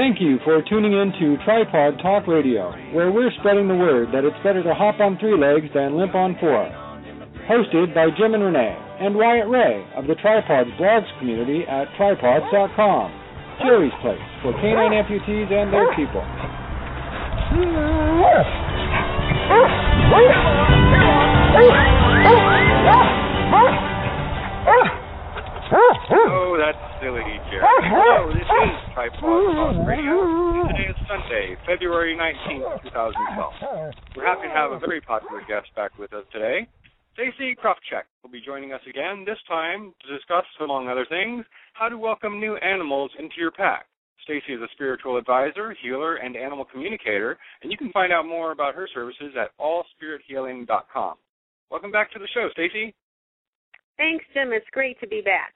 Thank you for tuning in to Tripawd Talk Radio, where we're spreading the word that it's better to hop on three legs than limp on four. Hosted by Jim and Renee and Wyatt Ray of the Tripawds blogs community at tripawds.com. Jerry's place for canine amputees and their people. Oh, that's silly, Jerry. Oh, oh, Hello, this is Tripawd Talk Radio. Today is Sunday, February 19th, 2012. We're happy to have a very popular guest back with us today. Stacy Krufchek will be joining us again, this time to discuss, among other things, how to welcome new animals into your pack. Stacy is a spiritual advisor, healer, and animal communicator, and you can find out more about her services at allspirithealing.com. Welcome back to the show, Stacy. Thanks, Jim. It's great to be back.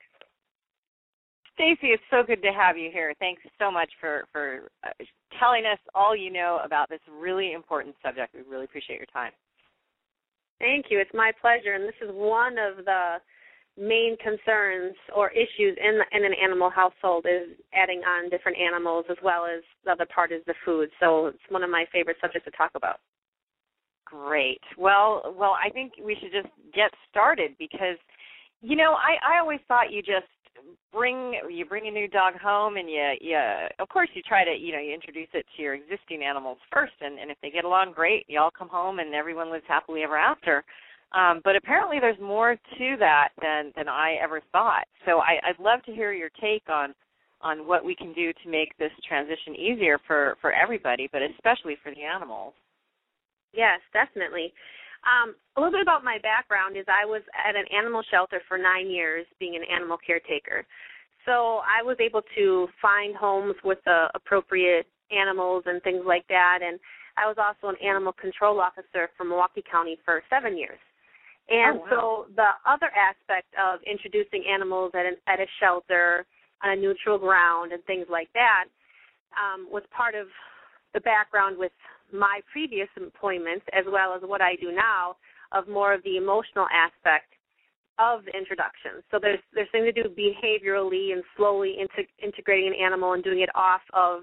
Stacy, it's so good to have you here. Thanks so much for for uh, telling us all you know about this really important subject. We really appreciate your time. Thank you. It's my pleasure. And this is one of the main concerns or issues in in an animal household is adding on different animals as well as the other part is the food. So it's one of my favorite subjects to talk about. Great. Well, well, I think we should just get started because, you know, I I always thought you just bring you bring a new dog home and you you of course you try to you know you introduce it to your existing animals first and and if they get along great you all come home and everyone lives happily ever after. Um but apparently there's more to that than than i ever thought. So i i'd love to hear your take on on what we can do to make this transition easier for for everybody but especially for the animals. Yes, definitely. Um, a little bit about my background is I was at an animal shelter for nine years, being an animal caretaker. So I was able to find homes with the appropriate animals and things like that. And I was also an animal control officer for Milwaukee County for seven years. And Oh, wow. so the other aspect of introducing animals at an, at a shelter on a neutral ground and things like that um, was part of the background with my previous employments as well as what I do now of more of the emotional aspect of the introduction. So there's there's things to do behaviorally and slowly into, integrating an animal and doing it off of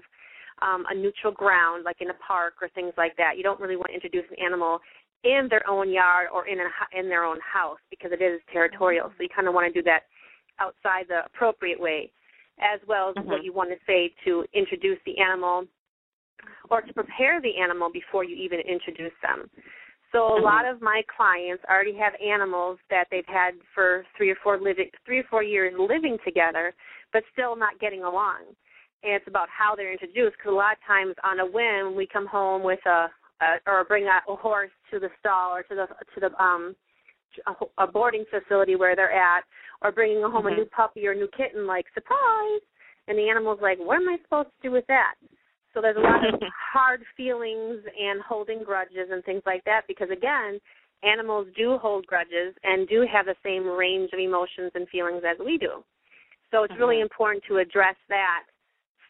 um, a neutral ground, like in a park or things like that. You don't really want to introduce an animal in their own yard or in a, in their own house because it is territorial. So you kind of want to do that outside the appropriate way, as well as what Mhm. you want to say to introduce the animal or to prepare the animal before you even introduce them. So a Mhm. lot of my clients already have animals that they've had for three or four living three or four years living together, but still not getting along. And it's about how they're introduced because a lot of times on a whim we come home with a, a or bring a, a horse to the stall or to the to the um a, a boarding facility where they're at, or bringing home Mhm. a new puppy or a new kitten like surprise, and the animal's like, what am I supposed to do with that? So there's a lot of hard feelings and holding grudges and things like that because again, animals do hold grudges and do have the same range of emotions and feelings as we do. So it's really Mhm. important to address that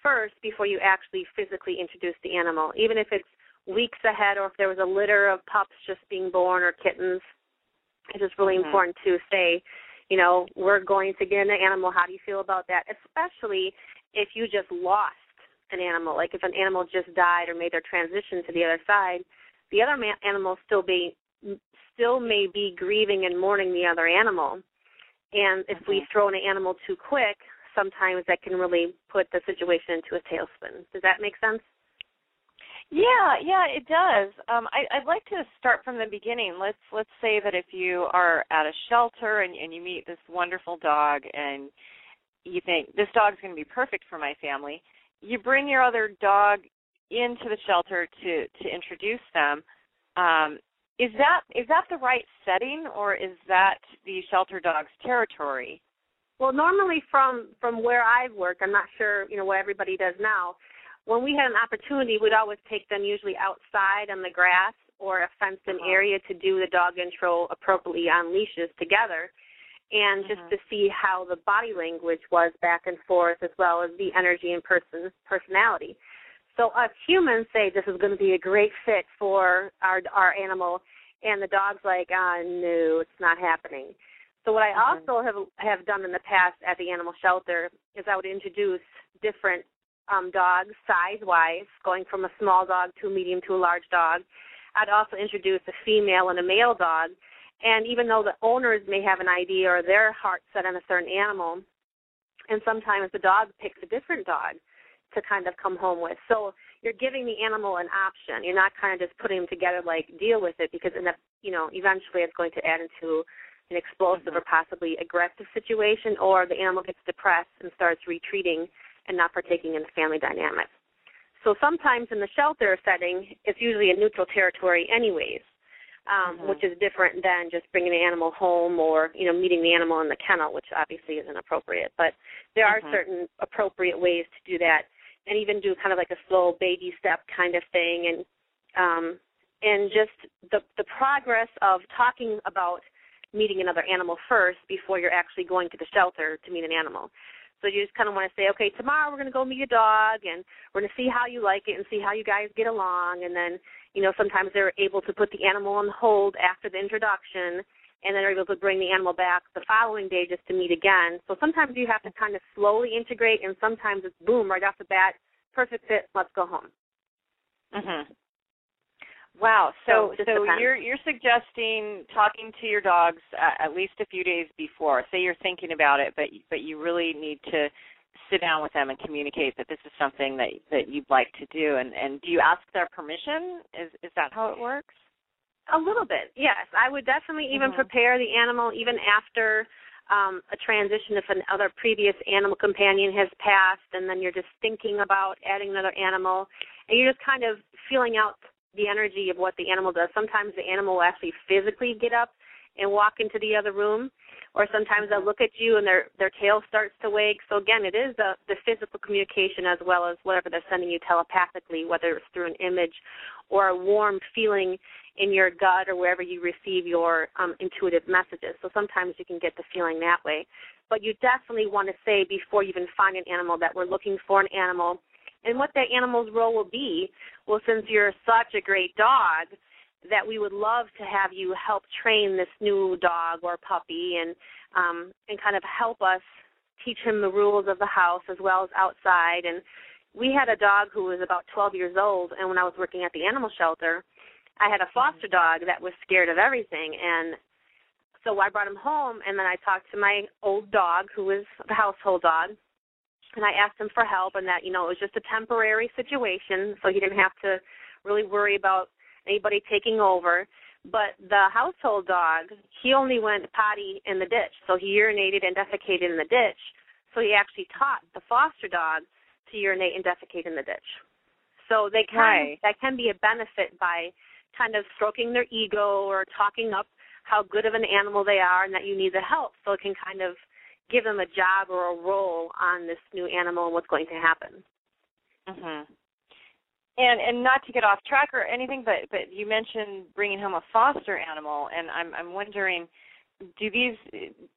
first before you actually physically introduce the animal, even if it's weeks ahead or if there was a litter of pups just being born or kittens. It's just really Mhm. important to say, you know, we're going to get an animal. How do you feel about that? Especially if you just lost an animal, like if an animal just died or made their transition to the other side, the other ma- animal still be still may be grieving and mourning the other animal. And if we Mhm. throw an animal too quick, sometimes that can really put the situation into a tailspin. Does that make sense? Yeah, yeah, it does. Um, I, I'd like to start from the beginning. Let's let's say that if you are at a shelter and, and you meet this wonderful dog, and you think this dog's going to be perfect for my family, you bring your other dog into the shelter to to introduce them. Um, is that is that the right setting, or is that the shelter dog's territory? Well, normally from from where I've worked, I'm not sure you know what everybody does now. when we had an opportunity, we'd always take them usually outside on the grass or a fenced in area to do the dog intro appropriately on leashes together and just to see how the body language was back and forth as well as the energy and person personality. So us humans say this is going to be a great fit for our our animal and the dog's like, ah, no, it's not happening. So what I Mhm. also have have done in the past at the animal shelter is I would introduce different um, dogs size wise, going from a small dog to a medium to a large dog. I'd also introduce a female and a male dog. And even though the owners may have an idea or their heart set on a certain animal, and sometimes the dog picks a different dog to kind of come home with. So you're giving the animal an option. You're not kind of just putting them together like deal with it because in the, you know eventually it's going to add into an explosive or mm-hmm. possibly aggressive situation, or the animal gets depressed and starts retreating and not partaking in the family dynamic. So sometimes in the shelter setting, it's usually a neutral territory, anyways, um, Mhm. which is different than just bringing the animal home or you know meeting the animal in the kennel, which obviously isn't appropriate. But there are Mhm. certain appropriate ways to do that, and even do kind of like a slow baby step kind of thing, and um, and just the the progress of talking about meeting another animal first before you're actually going to the shelter to meet an animal. So you just kind of want to say, okay, tomorrow we're going to go meet a dog, and we're going to see how you like it and see how you guys get along. And then, you know, sometimes they're able to put the animal on hold after the introduction, and then they're able to bring the animal back the following day just to meet again. So sometimes you have to kind of slowly integrate, and sometimes it's boom right off the bat, perfect fit, let's go home. Mhm. Wow. So So so you're you're suggesting talking to your dogs at, at least a few days before. Say you're thinking about it, but but you really need to sit down with them and communicate that this is something that that you'd like to do. And and do you ask their permission? Is is that how it works? A little bit, yes. I would definitely even Mhm. prepare the animal even after um, a transition if another previous animal companion has passed, and then you're just thinking about adding another animal, and you're just kind of feeling out the energy of what the animal does. Sometimes the animal will actually physically get up and walk into the other room, or sometimes they'll look at you and their their tail starts to wag. So again, it is the the physical communication as well as whatever they're sending you telepathically, whether it's through an image or a warm feeling in your gut or wherever you receive your um, intuitive messages. So sometimes you can get the feeling that way. But you definitely want to say before you even find an animal that we're looking for an animal and what that animal's role will be. Well, since you're such a great dog, that we would love to have you help train this new dog or puppy and um, and kind of help us teach him the rules of the house as well as outside. And we had a dog who was about 12 years old, and when I was working at the animal shelter, I had a foster dog that was scared of everything, and so I brought him home, and then I talked to my old dog, who was the household dog, and I asked him for help, and that you know it was just a temporary situation, so he didn't have to really worry about anybody taking over. But the household dog, he only went potty in the ditch, so he urinated and defecated in the ditch. So he actually taught the foster dog to urinate and defecate in the ditch. So they can Right. that can be a benefit by kind of stroking their ego or talking up how good of an animal they are and that you need the help. So it can kind of give them a job or a role on this new animal and what's going to happen. Mhm. And and not to get off track or anything, but but you mentioned bringing home a foster animal, and I'm I'm wondering, do these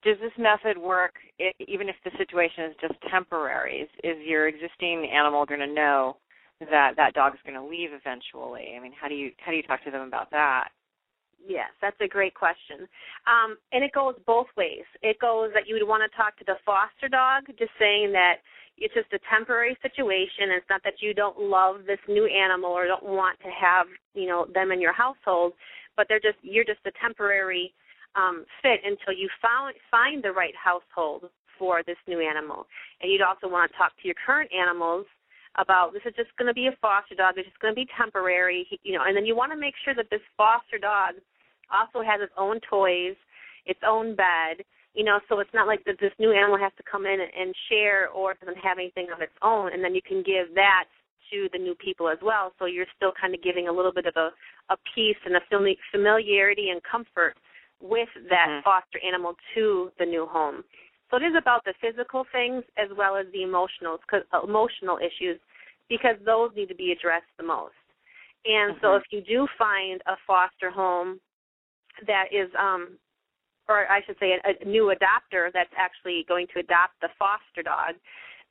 does this method work even if the situation is just temporary? Is, is your existing animal going to know that that dog is going to leave eventually? I mean, how do you how do you talk to them about that? Yes, that's a great question. Um, and it goes both ways. It goes that you would want to talk to the foster dog, just saying that it's just a temporary situation. It's not that you don't love this new animal or don't want to have, you know, them in your household, but they're just you're just a temporary um, fit until you find find the right household for this new animal. And you'd also want to talk to your current animals about this is just going to be a foster dog. It's just going to be temporary, you know. And then you want to make sure that this foster dog also has its own toys, its own bed, you know. So it's not like that this new animal has to come in and, share or doesn't have anything of its own. And then you can give that to the new people as well. So you're still kind of giving a little bit of a a peace and a familiarity and comfort with that Mhm. foster animal to the new home. So it is about the physical things as well as the emotional emotional issues because those need to be addressed the most. And so Mhm. if you do find a foster home that is um or I should say a, a new adopter that's actually going to adopt the foster dog,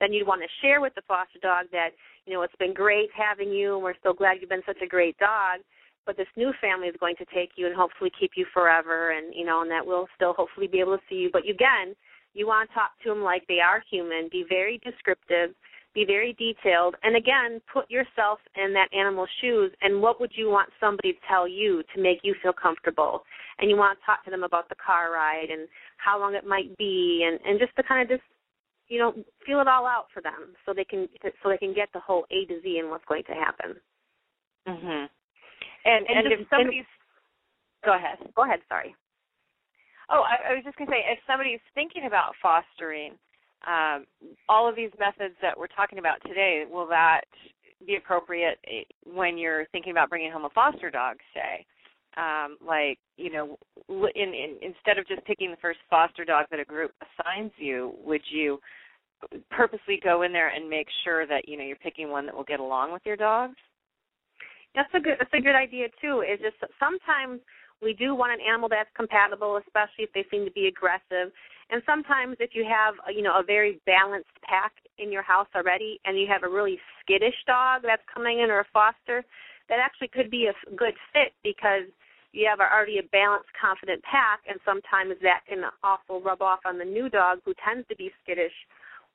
then you'd want to share with the foster dog that, you know, it's been great having you and we're so glad you've been such a great dog, but this new family is going to take you and hopefully keep you forever and, you know, and that we'll still hopefully be able to see you. But again, you want to talk to them like they are human, be very descriptive, be very detailed, and again, put yourself in that animal's shoes and what would you want somebody to tell you to make you feel comfortable? And you want to talk to them about the car ride and how long it might be and, and just to kind of just you know, feel it all out for them so they can so they can get the whole A to Z and what's going to happen. Mhm. And and, And just- if somebody's go ahead. Go ahead, sorry. Oh, I, I was just going to say, if somebody's thinking about fostering, um, all of these methods that we're talking about today, will that be appropriate eh, when you're thinking about bringing home a foster dog, say? Um, like, you know, in, in, instead of just picking the first foster dog that a group assigns you, would you purposely go in there and make sure that you know you're picking one that will get along with your dogs? That's a good that's a good idea too. Is just sometimes we do want an animal that's compatible, especially if they seem to be aggressive. And sometimes if you have you know a very balanced pack in your house already, and you have a really skittish dog that's coming in or a foster, that actually could be a good fit because you have already a balanced, confident pack, and sometimes that can also rub off on the new dog who tends to be skittish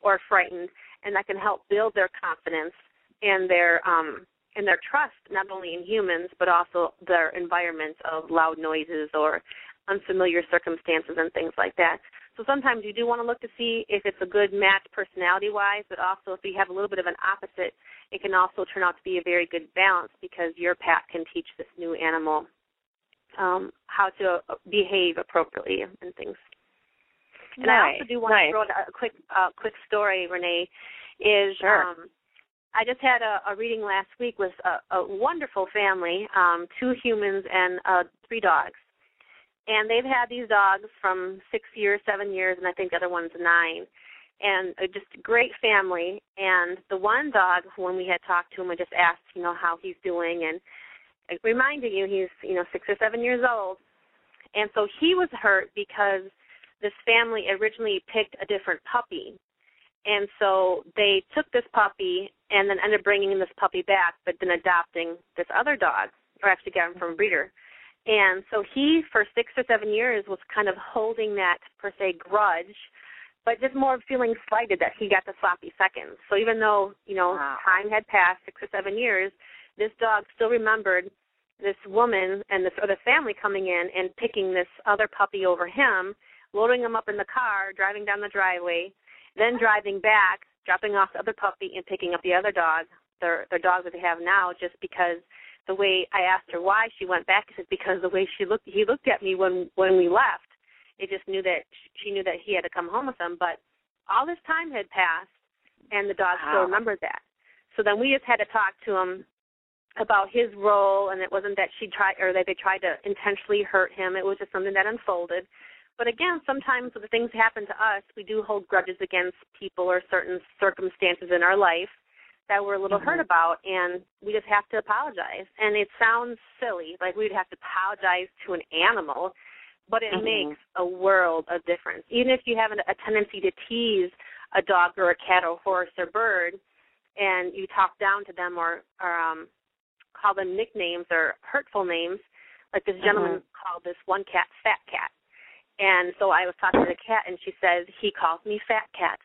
or frightened, and that can help build their confidence and their um and their trust not only in humans but also their environment of loud noises or unfamiliar circumstances and things like that. So sometimes you do want to look to see if it's a good match personality wise, but also if you have a little bit of an opposite, it can also turn out to be a very good balance because your pet can teach this new animal um, how to behave appropriately and things. And I also do want nice. to throw in a quick uh, quick story, Renee, is Sure. um, I just had a, a reading last week with a, a wonderful family, um, two humans and uh, three dogs. And they've had these dogs from six years, seven years, and I think the other one's nine. And uh, just a great family. And the one dog, when we had talked to him, I just asked, you know, how he's doing, and reminding you he's, you know, six or seven years old. And so he was hurt because this family originally picked a different puppy and so they took this puppy and then ended up bringing this puppy back, but then adopting this other dog, or actually got him from a breeder. And so he, for six or seven years, was kind of holding that per se grudge, but just more feeling slighted that he got the sloppy seconds. So even though you know Wow. time had passed, six or seven years, this dog still remembered this woman and this other family coming in and picking this other puppy over him, loading him up in the car, driving down the driveway, then driving back, dropping off the other puppy and picking up the other dog, their their dog that they have now, just because the way I asked her why she went back, she said because the way she looked he looked at me when when we left. It just knew that she knew that he had to come home with them, but all this time had passed and the dog still remembered that. So then we just had to talk to him about his role and it wasn't that she tried or that they tried to intentionally hurt him. It was just something that unfolded. But again, sometimes when the things happen to us, we do hold grudges against people or certain circumstances in our life that we're a little hurt Mhm. about, and we just have to apologize. And it sounds silly, like we'd have to apologize to an animal, but it Mhm. makes a world of difference. Even if you have a tendency to tease a dog or a cat or horse or bird, and you talk down to them or, or um, call them nicknames or hurtful names, like this gentleman called this one cat Fat Cat. And so I was talking to the cat, and she says he calls me Fat Cat.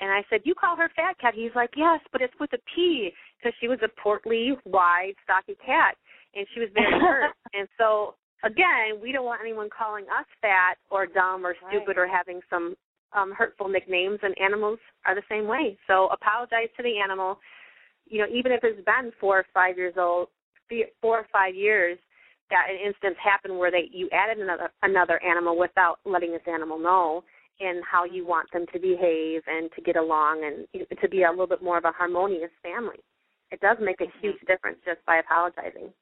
And I said, "You call her Fat Cat?" He's like, "Yes, but it's with a P because she was a portly, wide, stocky cat, and she was very hurt." and so again, we don't want anyone calling us fat or dumb or stupid or having some um hurtful nicknames. And animals are the same way. So apologize to the animal. You know, even if it's been four or five years old, four or five years, that an instance happened where they you added another another animal without letting this animal know and how you want them to behave and to get along and to be a little bit more of a harmonious family. It does make a mm-hmm. huge difference just by apologizing.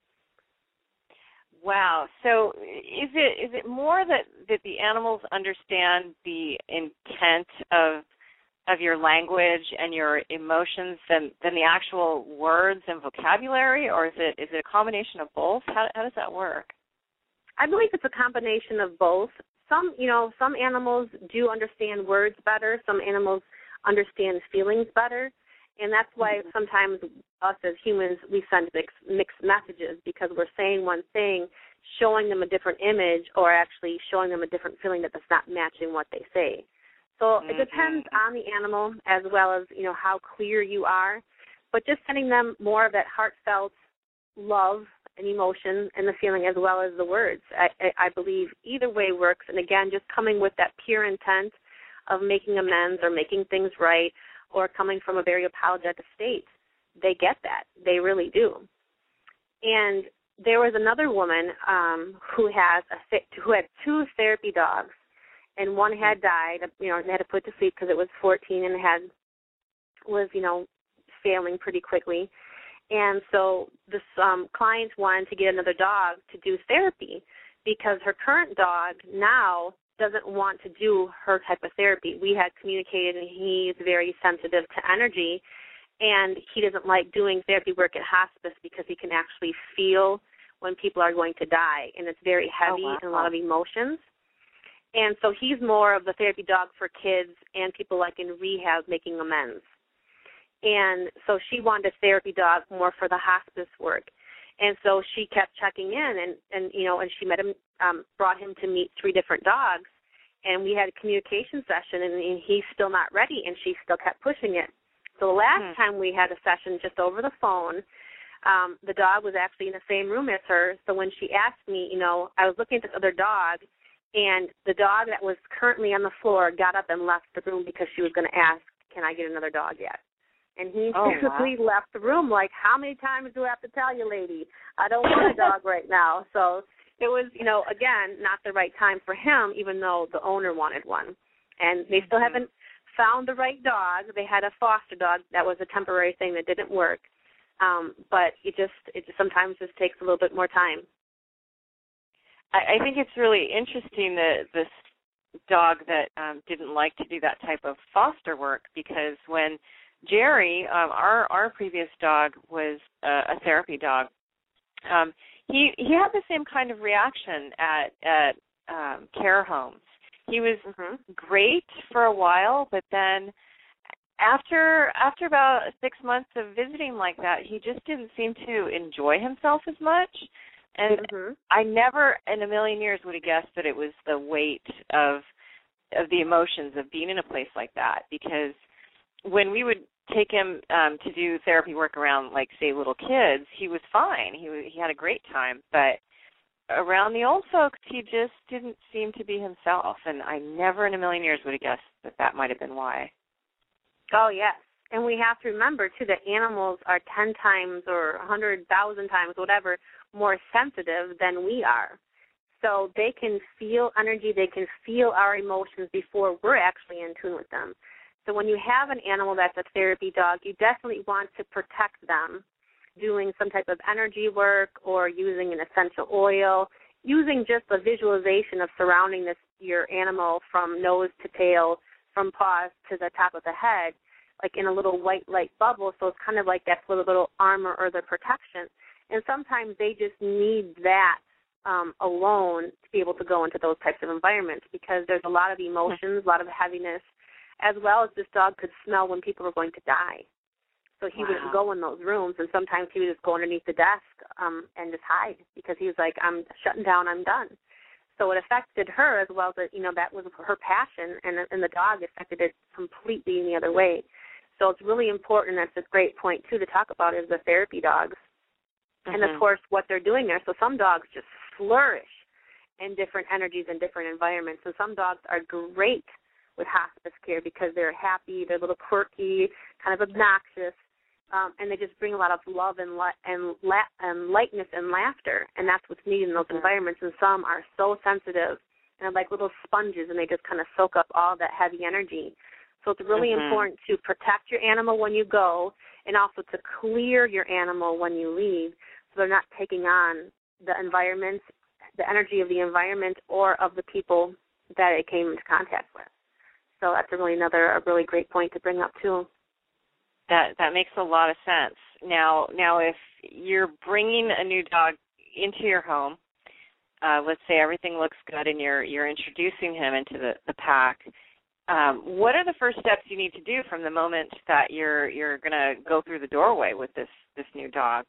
Wow. So is it is it more that that the animals understand the intent of of your language and your emotions than than the actual words and vocabulary, or is it is it a combination of both? How how does that work? I believe it's a combination of both. Some, you know, some animals do understand words better. Some animals understand feelings better, and that's why Mm-hmm. sometimes us as humans we send mixed mixed messages because we're saying one thing, showing them a different image, or actually showing them a different feeling that that's not matching what they say. So it depends on the animal as well as you know how clear you are, but just sending them more of that heartfelt love and emotion and the feeling as well as the words. I, I, I believe either way works. And again, just coming with that pure intent of making amends or making things right or coming from a very apologetic state. They get that. They really do. And there was another woman um, who has a who had two therapy dogs, and one had died. You know, they had to put to sleep because it was 14 and had was you know failing pretty quickly. And so this um, client wanted to get another dog to do therapy because her current dog now doesn't want to do her type of therapy. We had communicated, and he's very sensitive to energy, and he doesn't like doing therapy work at hospice because he can actually feel when people are going to die, and it's very heavy wow. and a lot of emotions. And so he's more of the therapy dog for kids and people like in rehab making amends and so she wanted a therapy dog more for the hospice work. And so she kept checking in and and you know and she met him um brought him to meet three different dogs. And we had a communication session and, and he's still not ready and she still kept pushing it. So the last Hmm. time we had a session just over the phone um the dog was actually in the same room as her. So when she asked me you know i was looking at this other dog and the dog that was currently on the floor got up and left the room because she was going to ask can i get another dog yet and he Oh, wow. basically left the room like, How many times do I have to tell you, lady? I don't want a dog right now. So it was, you know, again, not the right time for him, even though the owner wanted one. And they still Mhm. haven't found the right dog. They had a foster dog that was a temporary thing that didn't work. Um, but it just it just sometimes just takes a little bit more time. I, I think it's really interesting that this dog that um, didn't like to do that type of foster work because when Jerry, um, our our previous dog was a, a therapy dog. Um, he he had the same kind of reaction at at um, care homes. He was Mhm. great for a while, but then after after about six months of visiting like that, he just didn't seem to enjoy himself as much. And Mhm. I never in a million years would have guessed that it was the weight of of the emotions of being in a place like that because when we would take him um to do therapy work around like say little kids he was fine. He he had a great time. But around the old folks he just didn't seem to be himself. And i never in a million years would have guessed that that might have been why. Oh yes, and we have to remember too that animals are ten times or a hundred thousand times, whatever, more sensitive than we are. So they can feel energy, they can feel our emotions before we're actually in tune with them. So when you have an animal that's a therapy dog, you definitely want to protect them, doing some type of energy work or using an essential oil, using just a visualization of surrounding this your animal from nose to tail from paws to the top of the head, like in a little white light bubble. So it's kind of like that little little armor or the protection. And sometimes they just need that um, alone to be able to go into those types of environments because there's a lot of emotions, a lot of heaviness, as well as this dog could smell when people were going to die. So he Wow. wouldn't go in those rooms, and sometimes he would just go underneath the desk um, and just hide because he was like, "I'm shutting down. I'm done." So it affected her as well as you know that was her passion, and and the dog affected it completely in the other way. So it's really important. That's a great point too to talk about is the therapy dogs, and of Mhm. course what they're doing there. So some dogs just flourish in different energies and different environments, and some dogs are great with hospice care because they're happy, they're a little quirky, kind of obnoxious, um, and they just bring a lot of love and li- and, la- and lightness and laughter, and that's what's needed in those environments. And some are so sensitive and are like little sponges, and they just kind of soak up all that heavy energy. So it's really Mhm. important to protect your animal when you go, and also to clear your animal when you leave, so they're not taking on the environment, the energy of the environment, or of the people that it came into contact with. So that's really another a really great point to bring up too. That that makes a lot of sense. Now now if you're bringing a new dog into your home, uh, let's say everything looks good and you're you're introducing him into the the pack. Um, what are the first steps you need to do from the moment that you're you're going to go through the doorway with this this new dog?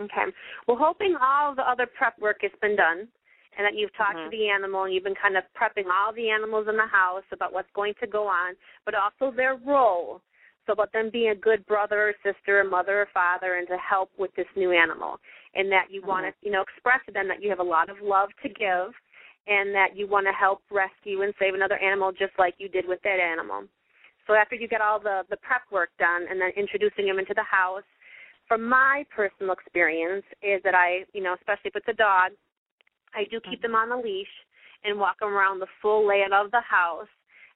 Okay. Well, hoping all the other prep work has been done and that you've talked Mhm. to the animal and you've been kind of prepping all the animals in the house about what's going to go on, but also their role. So about them being a good brother or sister or mother or father and to help with this new animal. And that you want to, you know, express to them that you have a lot of love to give and that you want to help rescue and save another animal just like you did with that animal. So after you get all the the prep work done and then introducing them into the house, from my personal experience is that I, you know, especially if it's a dog, I do keep uh-huh. them on the leash and walk them around the full layout of the house,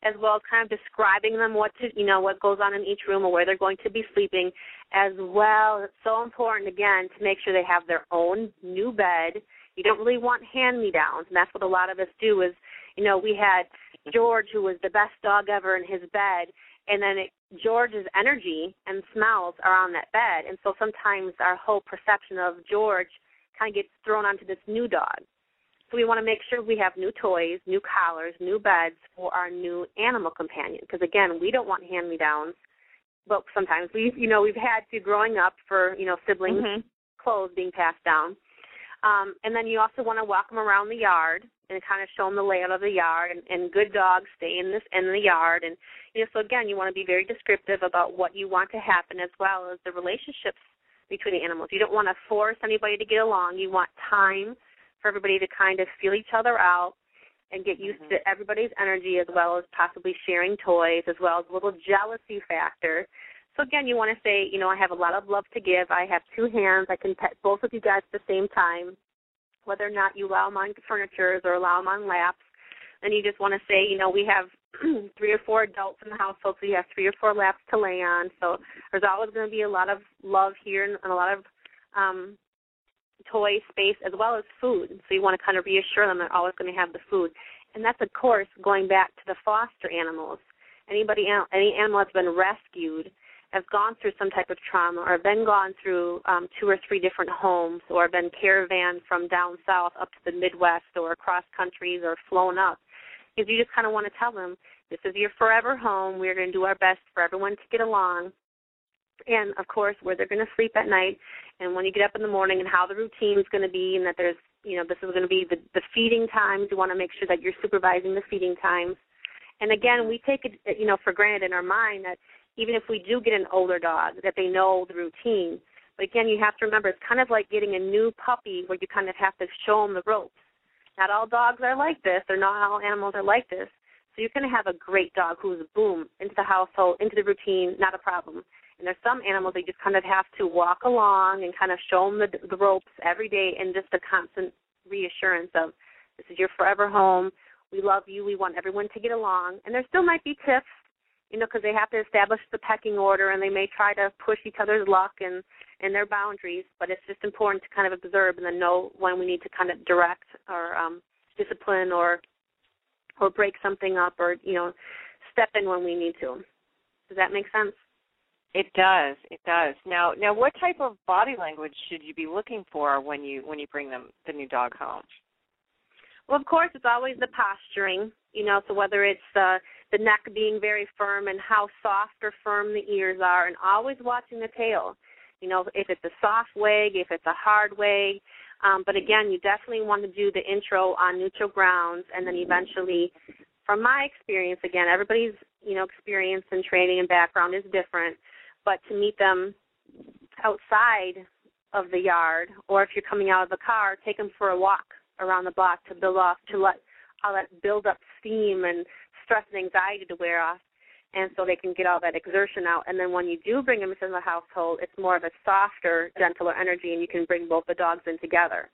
as well as kind of describing them what to, you know, what goes on in each room or where they're going to be sleeping, as well. It's so important again to make sure they have their own new bed. You don't really want hand-me-downs, and that's what a lot of us do. Is you know, we had George, who was the best dog ever in his bed, and then it, George's energy and smells are on that bed, and so sometimes our whole perception of George kind of gets thrown onto this new dog. So we want to make sure we have new toys, new collars, new beds for our new animal companion. Because again, we don't want hand-me-downs, but sometimes we, you know, we've had to growing up for you know siblings Mhm. clothes being passed down. Um, and then you also want to walk them around the yard and kind of show them the layout of the yard. And, and good dogs stay in this in the yard. And you know, so again, you want to be very descriptive about what you want to happen, as well as the relationships between the animals. You don't want to force anybody to get along. You want time for everybody to kind of feel each other out and get used to everybody's energy, as well as possibly sharing toys, as well as a little jealousy factor. So again, you want to say, you know, I have a lot of love to give. I have two hands. I can pet both of you guys at the same time, whether or not you allow them on furnitures or allow them on laps. And you just want to say, you know, we have three or four adults in the household, so you have three or four laps to lay on. So there's always going to be a lot of love here and, and a lot of um, toy space as well as food. So you want to kind of reassure them they're always going to have the food. And that's of course going back to the foster animals. Anybody, any animal that's been rescued has gone through some type of trauma or been gone through um, two or three different homes or been caravaned from down south up to the Midwest or across countries or flown up. Because you just kind of want to tell them, this is your forever home. We're going to do our best for everyone to get along. And of course, where they're going to sleep at night and when you get up in the morning and how the routine is going to be and that there's, you know, this is going to be the, the feeding times. You want to make sure that you're supervising the feeding times. And again, we take it, you know, for granted in our mind that even if we do get an older dog, that they know the routine. But again, you have to remember it's kind of like getting a new puppy where you kind of have to show them the ropes. Not all dogs are like this, or not all animals are like this. So you can have a great dog who's boom into the household, into the routine, not a problem. And there's some animals you just kind of have to walk along and kind of show them the, the ropes every day, and just a constant reassurance of this is your forever home. We love you. We want everyone to get along. And there still might be tips you know, because they have to establish the pecking order and they may try to push each other's luck and and their boundaries. But it's just important to kind of observe and then know when we need to kind of direct or um, discipline or or break something up or you know step in when we need to. Does that make sense? It does. It does. Now, now, what type of body language should you be looking for when you when you bring them the new dog home? Well, of course, it's always the posturing. You know, so whether it's uh, the neck being very firm and how soft or firm the ears are, and always watching the tail. You know, if it's a soft wag, if it's a hard wag. Um, but again, you definitely want to do the intro on neutral grounds, and then eventually, from my experience, again, everybody's you know experience and training and background is different. But to meet them outside of the yard, or if you're coming out of the car, take them for a walk around the block to build off to let all that build up steam and stress and anxiety to wear off and so they can get all that exertion out. And then when you do bring them into the household it's more of a softer gentler energy and you can bring both the dogs in together.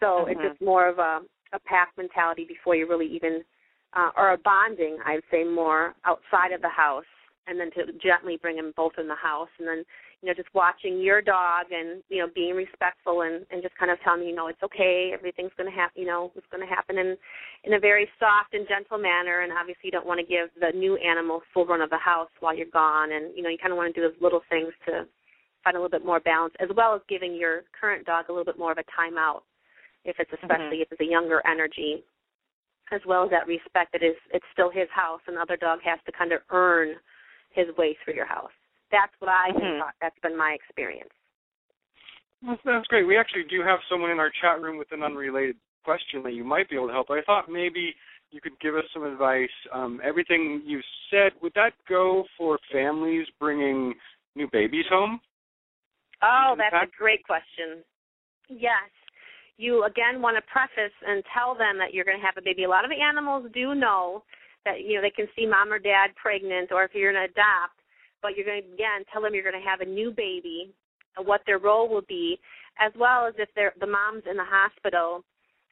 So it's Mhm. just more of a a pack mentality before you really even uh, or a bonding i'd say more outside of the house and then to gently bring them both in the house and then you know, just watching your dog and you know being respectful and and just kind of telling you, you know, it's okay, everything's going to happen, you know, it's going to happen in in a very soft and gentle manner. And obviously, you don't want to give the new animal full run of the house while you're gone, and you know, you kind of want to do those little things to find a little bit more balance, as well as giving your current dog a little bit more of a timeout, if it's especially mm-hmm. if it's a younger energy, as well as that respect that is it's still his house, and the other dog has to kind of earn his way through your house. That's what I mm-hmm. thought. That's been my experience. Well, that's great. We actually do have someone in our chat room with an unrelated question that you might be able to help. I thought maybe you could give us some advice. Um, everything you said, would that go for families bringing new babies home? Oh, that's a great question. Yes. You again want to preface and tell them that you're going to have a baby. A lot of animals do know that you know they can see mom or dad pregnant, or if you're going to adopt, but you're going to again tell them you're going to have a new baby, and what their role will be, as well as if they're the mom's in the hospital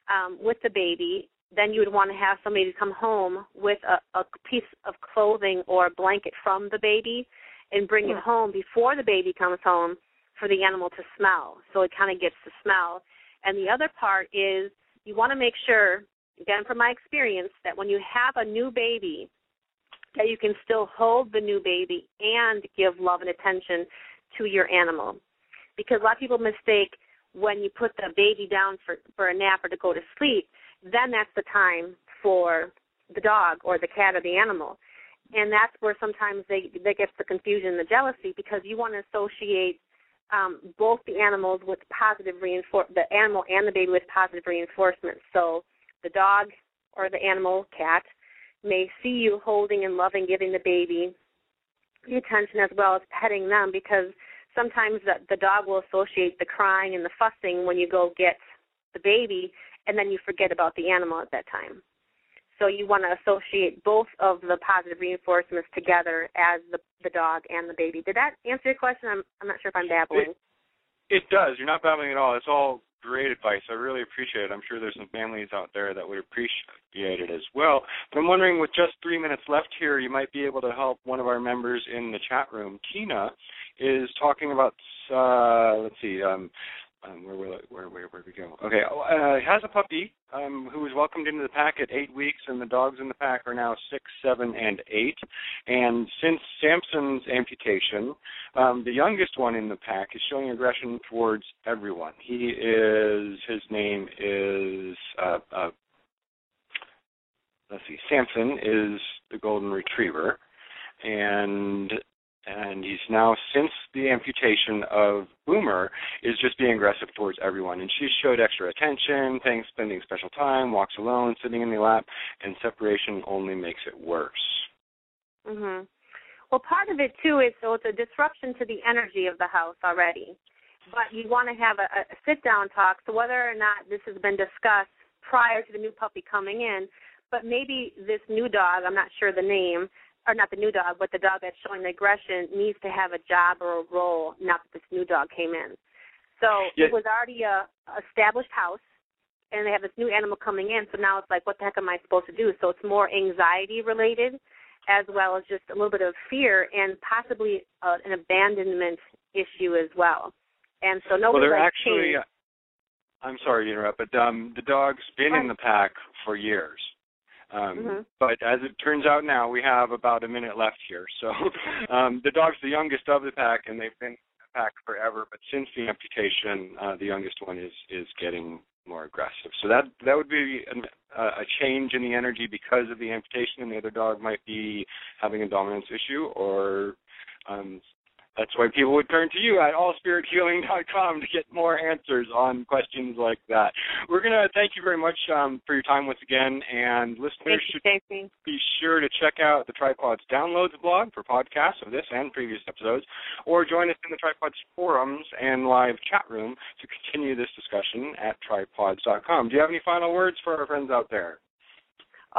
um, with the baby, then you would want to have somebody to come home with a, a piece of clothing or a blanket from the baby and bring it home before the baby comes home for the animal to smell. So it kind of gets the smell. And the other part is you want to make sure, again from my experience, that when you have a new baby, that you can still hold the new baby and give love and attention to your animal. Because a lot of people mistake when you put the baby down for, for a nap or to go to sleep, then that's the time for the dog or the cat or the animal. And that's where sometimes they they get the confusion and the jealousy because you want to associate um, both the animals with positive reinforce the animal and the baby with positive reinforcement. So the dog or the animal cat may see you holding and loving, giving the baby the attention as well as petting them because sometimes the, the dog will associate the crying and the fussing when you go get the baby and then you forget about the animal at that time. So you want to associate both of the positive reinforcements together as the the dog and the baby. Did that answer your question? I'm I'm not sure if I'm babbling. It, it does. You're not babbling at all. It's all great advice. I really appreciate it. I'm sure there's some families out there that would appreciate it as well. But I'm wondering, with just three minutes left here, you might be able to help one of our members in the chat room. Tina is talking about, uh, let's see, um, um, where will it, where where where we go? Okay, uh, has a puppy um, who was welcomed into the pack at eight weeks, and the dogs in the pack are now six, seven, and eight. And since Samson's amputation, um, the youngest one in the pack is showing aggression towards everyone. He is his name is uh, uh, let's see, Samson is the golden retriever, and and he's now since the amputation of Boomer is just being aggressive towards everyone. And she showed extra attention, things, spending special time, walks alone, sitting in the lap, and separation only makes it worse. Mhm. Well, part of it too is so it's a disruption to the energy of the house already. But you want to have a, a sit down talk. So whether or not this has been discussed prior to the new puppy coming in, but maybe this new dog, I'm not sure the name, or not the new dog, but the dog that's showing the aggression needs to have a job or a role now that this new dog came in. So it was already a established house, and they have this new animal coming in. So now it's like, what the heck am I supposed to do? So it's more anxiety related, as well as just a little bit of fear and possibly uh, an abandonment issue as well. And so nobody well, they're like actually. changed. I'm sorry to interrupt, but um, the dog's been in the pack for years. Um, mm-hmm. But as it turns out now, we have about a minute left here. So um, the dog's the youngest of the pack, and they've been the pack forever. But since the amputation, uh, the youngest one is is getting more aggressive. So that that would be an, uh, a change in the energy because of the amputation, and the other dog might be having a dominance issue or um, that's why people would turn to you at allspirithealing.com to get more answers on questions like that. We're going to thank you very much um, for your time once again, and listeners should be sure to check out the Tripawds Downloads blog for podcasts of this and previous episodes, or join us in the Tripawds forums and live chat room to continue this discussion at tripawds.com. Do you have any final words for our friends out there?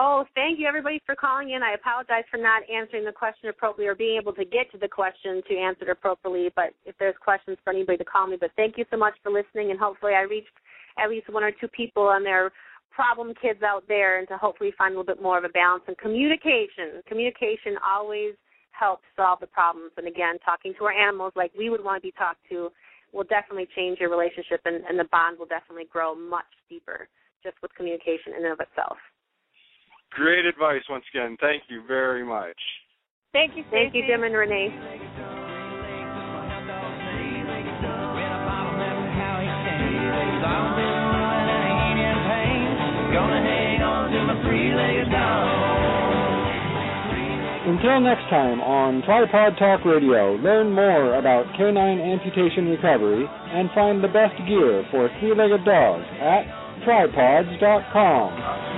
Oh, thank you everybody for calling in. I apologize for not answering the question appropriately or being able to get to the question to answer it appropriately. But if there's questions for anybody to call me, but thank you so much for listening, and hopefully I reached at least one or two people and their problem kids out there, and to hopefully find a little bit more of a balance and communication. Communication always helps solve the problems. And again, talking to our animals like we would want to be talked to will definitely change your relationship, and, and the bond will definitely grow much deeper just with communication in and of itself. Great advice once again. Thank you very much. Thank you, Thank you, Jim and Renee. Until next time on Tripawd Talk Radio, learn more about canine amputation recovery and find the best gear for three-legged dogs at tripawds.com.